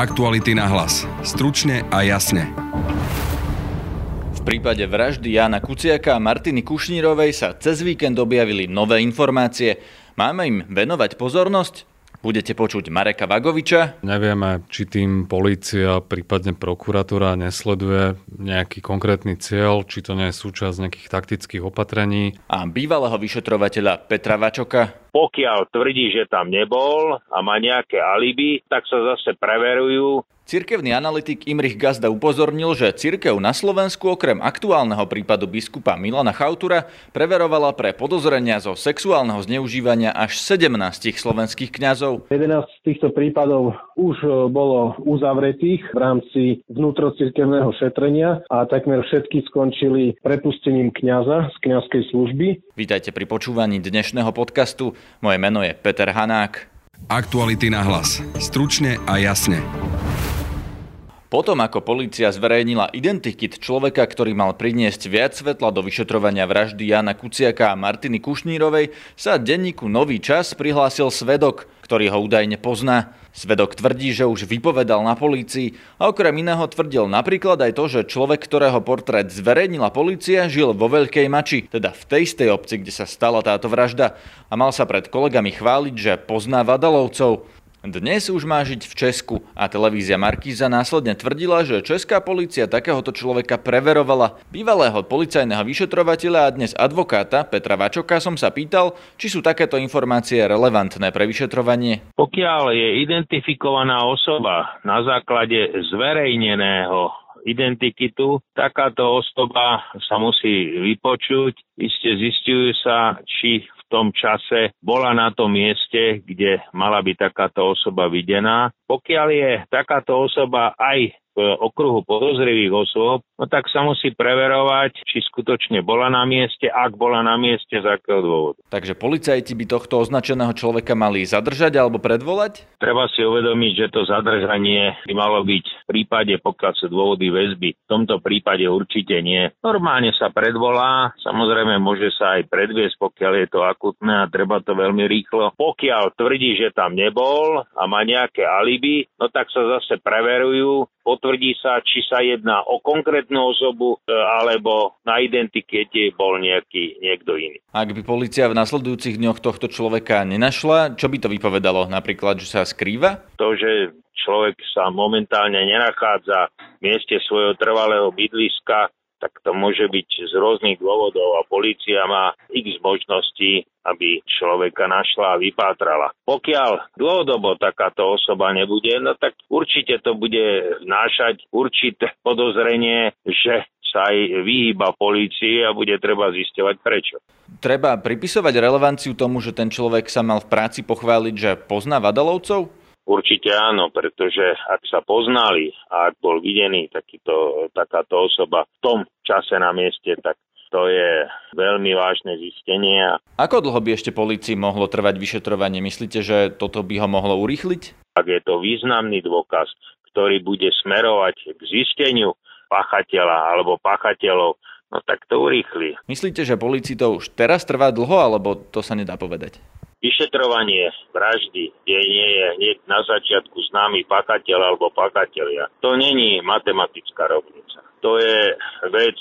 Aktuality na hlas. Stručne a jasne. V prípade vraždy Jana Kuciaka a Martiny Kušnírovej sa cez víkend objavili nové informácie. Máme im venovať pozornosť? Budete počuť Mareka Vagoviča. Nevieme, či tým polícia, prípadne prokuratúra nesleduje nejaký konkrétny cieľ, či to nie je súčasť nejakých taktických opatrení. A bývalého vyšetrovateľa Petra Vačoka. Pokiaľ tvrdí, že tam nebol a má nejaké alibi, tak sa zase preverujú Cirkevný analytik Imrich Gazda upozornil, že cirkev na Slovensku okrem aktuálneho prípadu biskupa Milana Chautura preverovala pre podozrenia zo sexuálneho zneužívania až 17 slovenských kňazov. 11 z týchto prípadov už e, bolo uzavretých v rámci vnútrocirkevného šetrenia a takmer všetky skončili prepustením kňaza z kňazskej služby. Vítajte pri počúvaní dnešného podcastu. Moje meno je Peter Hanák. Aktuality na hlas. Stručne a jasne. Potom ako polícia zverejnila identikit človeka, ktorý mal priniesť viac svetla do vyšetrovania vraždy Jana Kuciaka a Martiny Kušnírovej, sa denníku Nový čas prihlásil svedok, ktorý ho údajne pozná. Svedok tvrdí, že už vypovedal na polícii a okrem iného tvrdil napríklad aj to, že človek, ktorého portrét zverejnila polícia, žil vo Veľkej Mači, teda v tej istej obci, kde sa stala táto vražda a mal sa pred kolegami chváliť, že pozná Vadalovcov. Dnes už má žiť v Česku a televízia Markíza následne tvrdila, že česká policia takéhoto človeka preverovala. Bývalého policajného vyšetrovateľa a dnes advokáta Petra Vačoka som sa pýtal, či sú takéto informácie relevantné pre vyšetrovanie. Pokiaľ je identifikovaná osoba na základe zverejneného identikitu, takáto osoba sa musí vypočuť, iste zistujú sa, či tom čase bola na tom mieste, kde mala byť takáto osoba videná. Pokiaľ je takáto osoba aj okruhu podozrivých osôb, no tak sa musí preverovať, či skutočne bola na mieste, ak bola na mieste, z akého dôvodu. Takže policajti by tohto označeného človeka mali zadržať alebo predvolať? Treba si uvedomiť, že to zadržanie by malo byť v prípade, pokiaľ sú dôvody väzby. V tomto prípade určite nie. Normálne sa predvolá, samozrejme môže sa aj predviesť, pokiaľ je to akutné a treba to veľmi rýchlo. Pokiaľ tvrdí, že tam nebol a má nejaké alibi, no tak sa zase preverujú, potvrdí sa, či sa jedná o konkrétnu osobu e, alebo na identikete bol nejaký, niekto iný. Ak by policia v nasledujúcich dňoch tohto človeka nenašla, čo by to vypovedalo? Napríklad, že sa skrýva? To, že človek sa momentálne nenachádza v mieste svojho trvalého bydliska, tak to môže byť z rôznych dôvodov a policia má x možností, aby človeka našla a vypátrala. Pokiaľ dlhodobo takáto osoba nebude, no tak určite to bude vnášať určité podozrenie, že sa aj vyhýba polícii a bude treba zisťovať prečo. Treba pripisovať relevanciu tomu, že ten človek sa mal v práci pochváliť, že pozná Vadalovcov? Určite áno, pretože ak sa poznali a ak bol videný takýto, takáto osoba v tom čase na mieste, tak to je veľmi vážne zistenie. Ako dlho by ešte policii mohlo trvať vyšetrovanie? Myslíte, že toto by ho mohlo urýchliť? Ak je to významný dôkaz, ktorý bude smerovať k zisteniu pachateľa alebo pachateľov, no tak to urýchli. Myslíte, že policii to už teraz trvá dlho, alebo to sa nedá povedať? Vyšetrovanie vraždy, kde nie je hneď na začiatku známy pakateľ alebo pakatelia, to není matematická rovnica. To je vec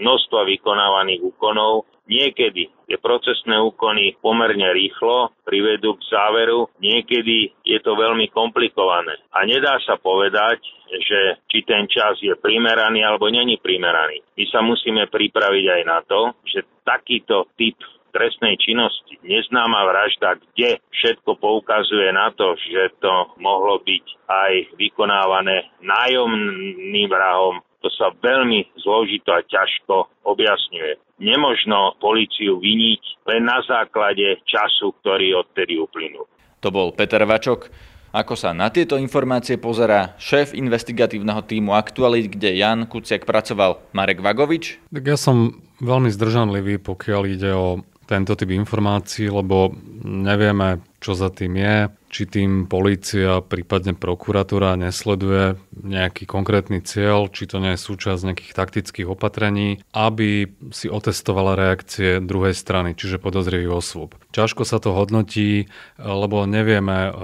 množstva vykonávaných úkonov. Niekedy je procesné úkony pomerne rýchlo, privedú k záveru, niekedy je to veľmi komplikované. A nedá sa povedať, že či ten čas je primeraný alebo není primeraný. My sa musíme pripraviť aj na to, že takýto typ trestnej činnosti, neznáma vražda, kde všetko poukazuje na to, že to mohlo byť aj vykonávané nájomným vrahom, to sa veľmi zložito a ťažko objasňuje. Nemožno policiu viniť len na základe času, ktorý odtedy uplynul. To bol Peter Vačok. Ako sa na tieto informácie pozerá šéf investigatívneho týmu Aktualit, kde Jan Kuciak pracoval Marek Vagovič? Tak ja som veľmi zdržanlivý, pokiaľ ide o tento typ informácií, lebo nevieme, čo za tým je, či tým policia, prípadne prokuratúra nesleduje nejaký konkrétny cieľ, či to nie je súčasť nejakých taktických opatrení, aby si otestovala reakcie druhej strany, čiže podozrivých osôb. Ťažko sa to hodnotí, lebo nevieme,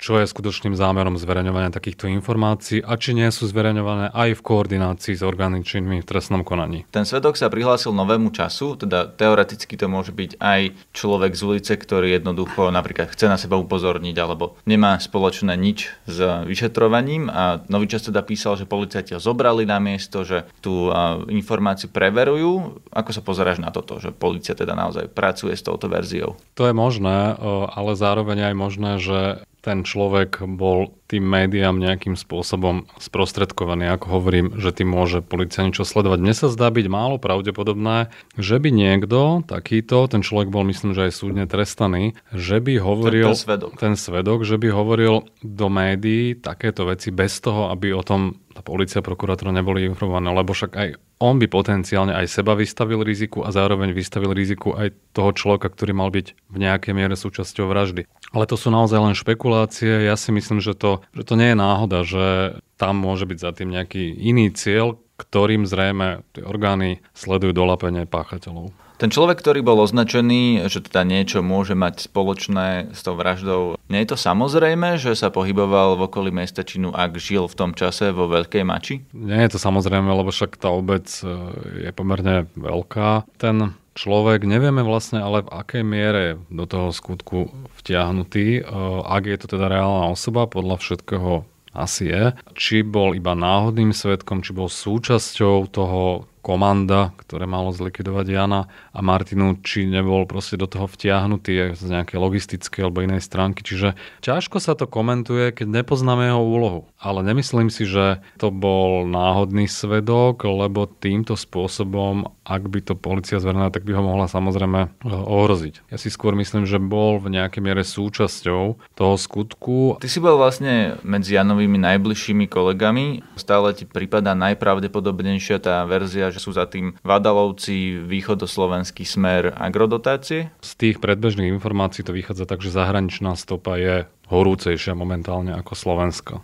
čo je skutočným zámerom zverejňovania takýchto informácií a či nie sú zverejňované aj v koordinácii s orgány činnými v trestnom konaní. Ten svedok sa prihlásil novému času, teda teoreticky to môže byť aj človek z ulice, ktorý jednoducho napríklad chce na seba upozorniť alebo nemá spoločné nič s vyšetrovaním a nový čas teda písal, že policajti ho zobrali na miesto, že tú informáciu preverujú. Ako sa pozeráš na toto, že policia teda naozaj pracuje s touto verziou? To je možné, ale zároveň aj možné, že ten človek bol tým médiám nejakým spôsobom sprostredkovaný. Ako hovorím, že tým môže policia niečo sledovať. Mne sa zdá byť málo pravdepodobné, že by niekto takýto, ten človek bol myslím, že aj súdne trestaný, že by hovoril... Ten, ten svedok. Ten svedok, že by hovoril do médií takéto veci bez toho, aby o tom tá policia prokurátor neboli informované, lebo však aj on by potenciálne aj seba vystavil riziku a zároveň vystavil riziku aj toho človeka, ktorý mal byť v nejakej miere súčasťou vraždy. Ale to sú naozaj len špekulácie. Ja si myslím, že to, že to nie je náhoda, že tam môže byť za tým nejaký iný cieľ, ktorým zrejme tie orgány sledujú dolapenie páchateľov. Ten človek, ktorý bol označený, že teda niečo môže mať spoločné s tou vraždou, nie je to samozrejme, že sa pohyboval v okolí mesta Činu, ak žil v tom čase vo Veľkej Mači? Nie je to samozrejme, lebo však tá obec e, je pomerne veľká. Ten človek, nevieme vlastne ale v akej miere do toho skutku vtiahnutý, e, ak je to teda reálna osoba, podľa všetkého asi je. Či bol iba náhodným svetkom, či bol súčasťou toho komanda, ktoré malo zlikvidovať Jana a Martinu, či nebol proste do toho vtiahnutý z nejakej logistickej alebo inej stránky. Čiže ťažko sa to komentuje, keď nepoznáme jeho úlohu. Ale nemyslím si, že to bol náhodný svedok, lebo týmto spôsobom, ak by to policia zverná, tak by ho mohla samozrejme eh, ohroziť. Ja si skôr myslím, že bol v nejakej miere súčasťou toho skutku. Ty si bol vlastne medzi Janovými najbližšími kolegami. Stále ti prípada najpravdepodobnejšia tá verzia, že sú za tým Vadalovci, východoslovenský smer agrodotácie? Z tých predbežných informácií to vychádza tak, že zahraničná stopa je horúcejšia momentálne ako Slovensko.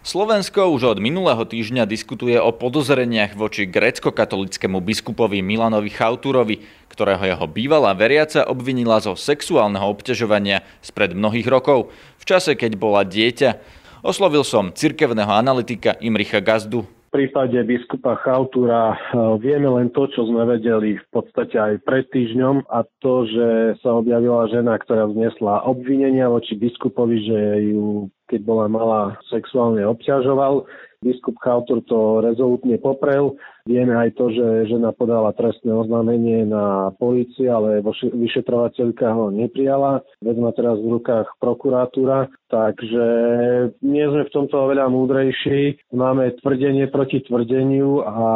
Slovensko už od minulého týždňa diskutuje o podozreniach voči grécko-katolickému biskupovi Milanovi Chauturovi, ktorého jeho bývalá veriaca obvinila zo sexuálneho obťažovania spred mnohých rokov, v čase, keď bola dieťa. Oslovil som cirkevného analytika Imricha Gazdu. V prípade biskupa Chautúra e, vieme len to, čo sme vedeli v podstate aj pred týždňom a to, že sa objavila žena, ktorá vznesla obvinenia voči biskupovi, že ju keď bola malá, sexuálne obťažoval. Biskup Chautur to rezolutne poprel. Vieme aj to, že žena podala trestné oznámenie na polícii, ale vyšetrovateľka ho neprijala. Veď teraz v rukách prokuratúra, takže nie sme v tomto oveľa múdrejší. Máme tvrdenie proti tvrdeniu a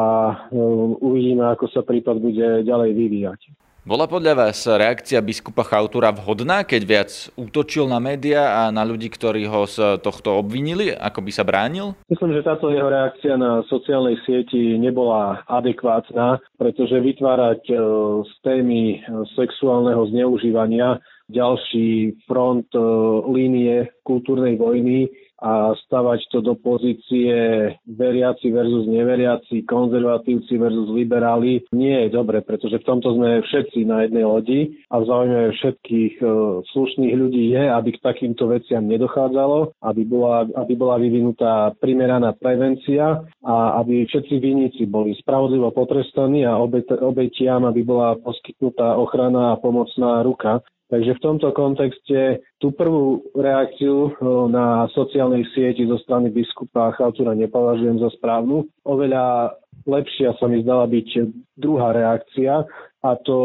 e, uvidíme, ako sa prípad bude ďalej vyvíjať. Bola podľa vás reakcia biskupa Chautúra vhodná, keď viac útočil na médiá a na ľudí, ktorí ho z tohto obvinili? Ako by sa bránil? Myslím, že táto jeho reakcia na sociálnej sieti nebola adekvátna, pretože vytvárať e, z témy e, sexuálneho zneužívania ďalší front e, línie kultúrnej vojny a stavať to do pozície veriaci versus neveriaci, konzervatívci versus liberáli nie je dobre, pretože v tomto sme všetci na jednej lodi a v záujme všetkých e, slušných ľudí je, aby k takýmto veciam nedochádzalo, aby bola, aby bola vyvinutá primeraná prevencia a aby všetci vinníci boli spravodlivo potrestaní a obetiam, aby bola poskytnutá ochrana a pomocná ruka. Takže v tomto kontexte tú prvú reakciu na sociálnej sieti zo strany biskupa Chaltúra nepovažujem za správnu. Oveľa lepšia sa mi zdala byť druhá reakcia a to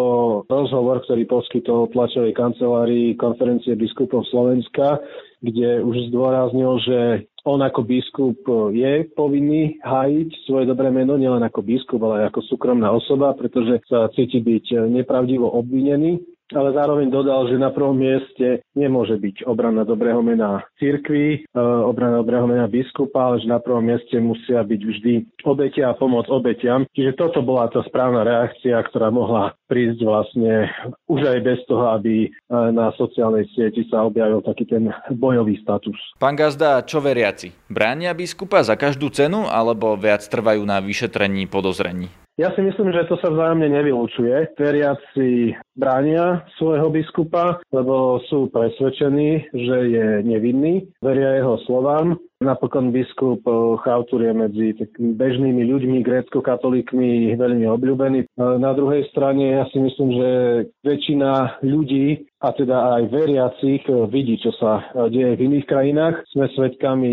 rozhovor, ktorý poskytol tlačovej kancelárii konferencie biskupov Slovenska, kde už zdôraznil, že on ako biskup je povinný hájiť svoje dobré meno, nielen ako biskup, ale aj ako súkromná osoba, pretože sa cíti byť nepravdivo obvinený ale zároveň dodal, že na prvom mieste nemôže byť obrana dobrého mena cirkvi, e, obrana dobrého mena biskupa, ale že na prvom mieste musia byť vždy obetia a pomoc obetiam. Čiže toto bola tá správna reakcia, ktorá mohla prísť vlastne už aj bez toho, aby e, na sociálnej sieti sa objavil taký ten bojový status. Pán Gazda, čo veriaci? Bránia biskupa za každú cenu alebo viac trvajú na vyšetrení podozrení? Ja si myslím, že to sa vzájomne nevylučuje. Veriaci bránia svojho biskupa, lebo sú presvedčení, že je nevinný, veria jeho slovám. Napokon biskup eh, Chautur je medzi bežnými ľuďmi, grécko-katolíkmi veľmi obľúbený. Eh, na druhej strane ja si myslím, že väčšina ľudí a teda aj veriacich eh, vidí, čo sa deje v iných krajinách. Sme svedkami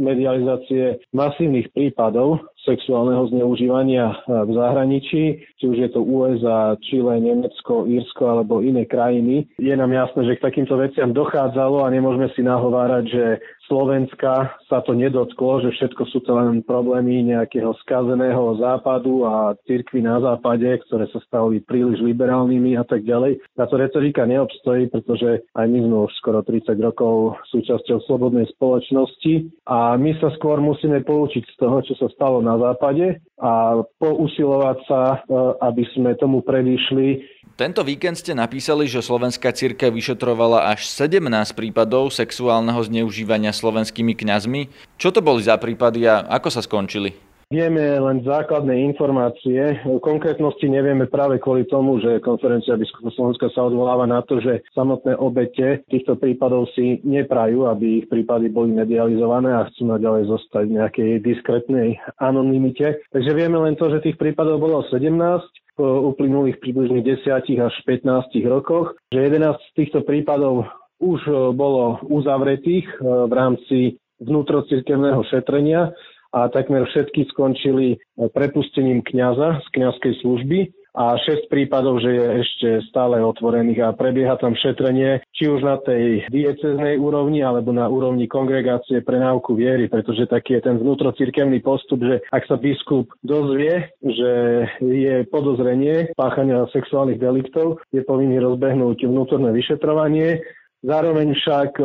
medializácie masívnych prípadov sexuálneho zneužívania v zahraničí, či už je to USA, Čile, Nemecko, Írsko alebo iné krajiny. Je nám jasné, že k takýmto veciam dochádzalo a nemôžeme si nahovárať, že Slovenska sa to nedotklo, že všetko sú to len problémy nejakého skazeného západu a cirkvi na západe, ktoré sa stali príliš liberálnymi a tak ďalej. Táto retorika neobstojí, pretože aj my sme už skoro 30 rokov súčasťou slobodnej spoločnosti a my sa skôr musíme poučiť z toho, čo sa stalo na západe a pousilovať sa, e, aby sme tomu predišli tento víkend ste napísali, že slovenská círka vyšetrovala až 17 prípadov sexuálneho zneužívania slovenskými kňazmi. Čo to boli za prípady a ako sa skončili? Vieme len základné informácie. V konkrétnosti nevieme práve kvôli tomu, že konferencia biskupa Slovenska sa odvoláva na to, že samotné obete týchto prípadov si neprajú, aby ich prípady boli medializované a chcú naďalej zostať v nejakej diskretnej anonimite. Takže vieme len to, že tých prípadov bolo 17 v uplynulých približne 10 až 15 rokoch, že 11 z týchto prípadov už e, bolo uzavretých e, v rámci vnútrocirkevného šetrenia a takmer všetky skončili e, prepustením kňaza z kňazskej služby a 6 prípadov, že je ešte stále otvorených a prebieha tam šetrenie, či už na tej dieceznej úrovni alebo na úrovni kongregácie pre náuku viery, pretože taký je ten vnútrocirkevný postup, že ak sa biskup dozvie, že je podozrenie páchania sexuálnych deliktov, je povinný rozbehnúť vnútorné vyšetrovanie, Zároveň však e,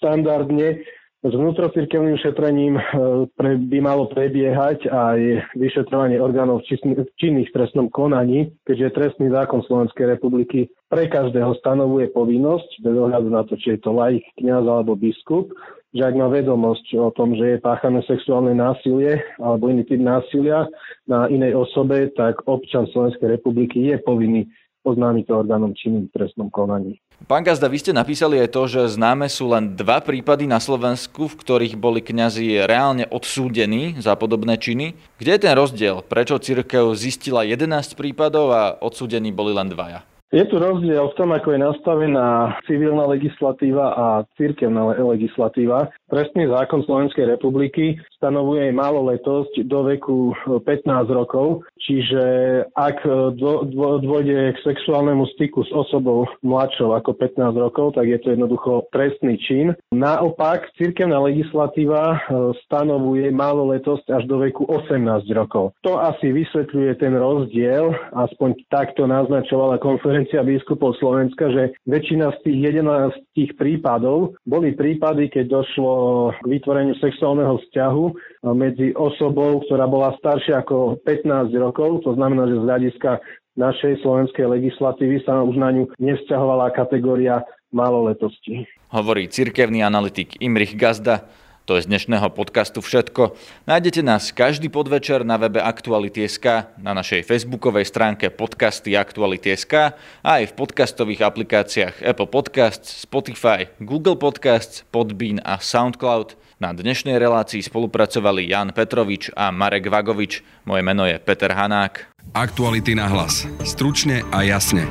štandardne s vnútrocirkevným šetrením e, by malo prebiehať aj vyšetrovanie orgánov činných v trestnom konaní, keďže trestný zákon Slovenskej republiky pre každého stanovuje povinnosť, bez ohľadu na to, či je to laik, kňaz alebo biskup, že ak má vedomosť o tom, že je páchané sexuálne násilie alebo iný typ násilia na inej osobe, tak občan Slovenskej republiky je povinný oznámiť to orgánom činným v trestnom konaní. Pán Gazda, vy ste napísali aj to, že známe sú len dva prípady na Slovensku, v ktorých boli kňazi reálne odsúdení za podobné činy. Kde je ten rozdiel? Prečo církev zistila 11 prípadov a odsúdení boli len dvaja? Je tu rozdiel v tom, ako je nastavená civilná legislatíva a církevná legislatíva. Trestný zákon Slovenskej republiky stanovuje maloletosť do veku 15 rokov, čiže ak dôjde k sexuálnemu styku s osobou mladšou ako 15 rokov, tak je to jednoducho trestný čin. Naopak, církevná legislatíva e, stanovuje maloletosť až do veku 18 rokov. To asi vysvetľuje ten rozdiel, aspoň takto naznačovala konferencia biskupov Slovenska, že väčšina z tých 11 prípadov boli prípady, keď došlo k vytvoreniu sexuálneho medzi osobou, ktorá bola staršia ako 15 rokov, to znamená, že z hľadiska našej slovenskej legislatívy sa už na ňu nevzťahovala kategória maloletosti. Hovorí cirkevný analytik Imrich Gazda. To je z dnešného podcastu všetko. Nájdete nás každý podvečer na webe Aktuality.sk, na našej facebookovej stránke podcasty Aktuality.sk a aj v podcastových aplikáciách Apple Podcasts, Spotify, Google Podcasts, Podbean a Soundcloud. Na dnešnej relácii spolupracovali Jan Petrovič a Marek Vagovič. Moje meno je Peter Hanák. Aktuality na hlas. Stručne a jasne.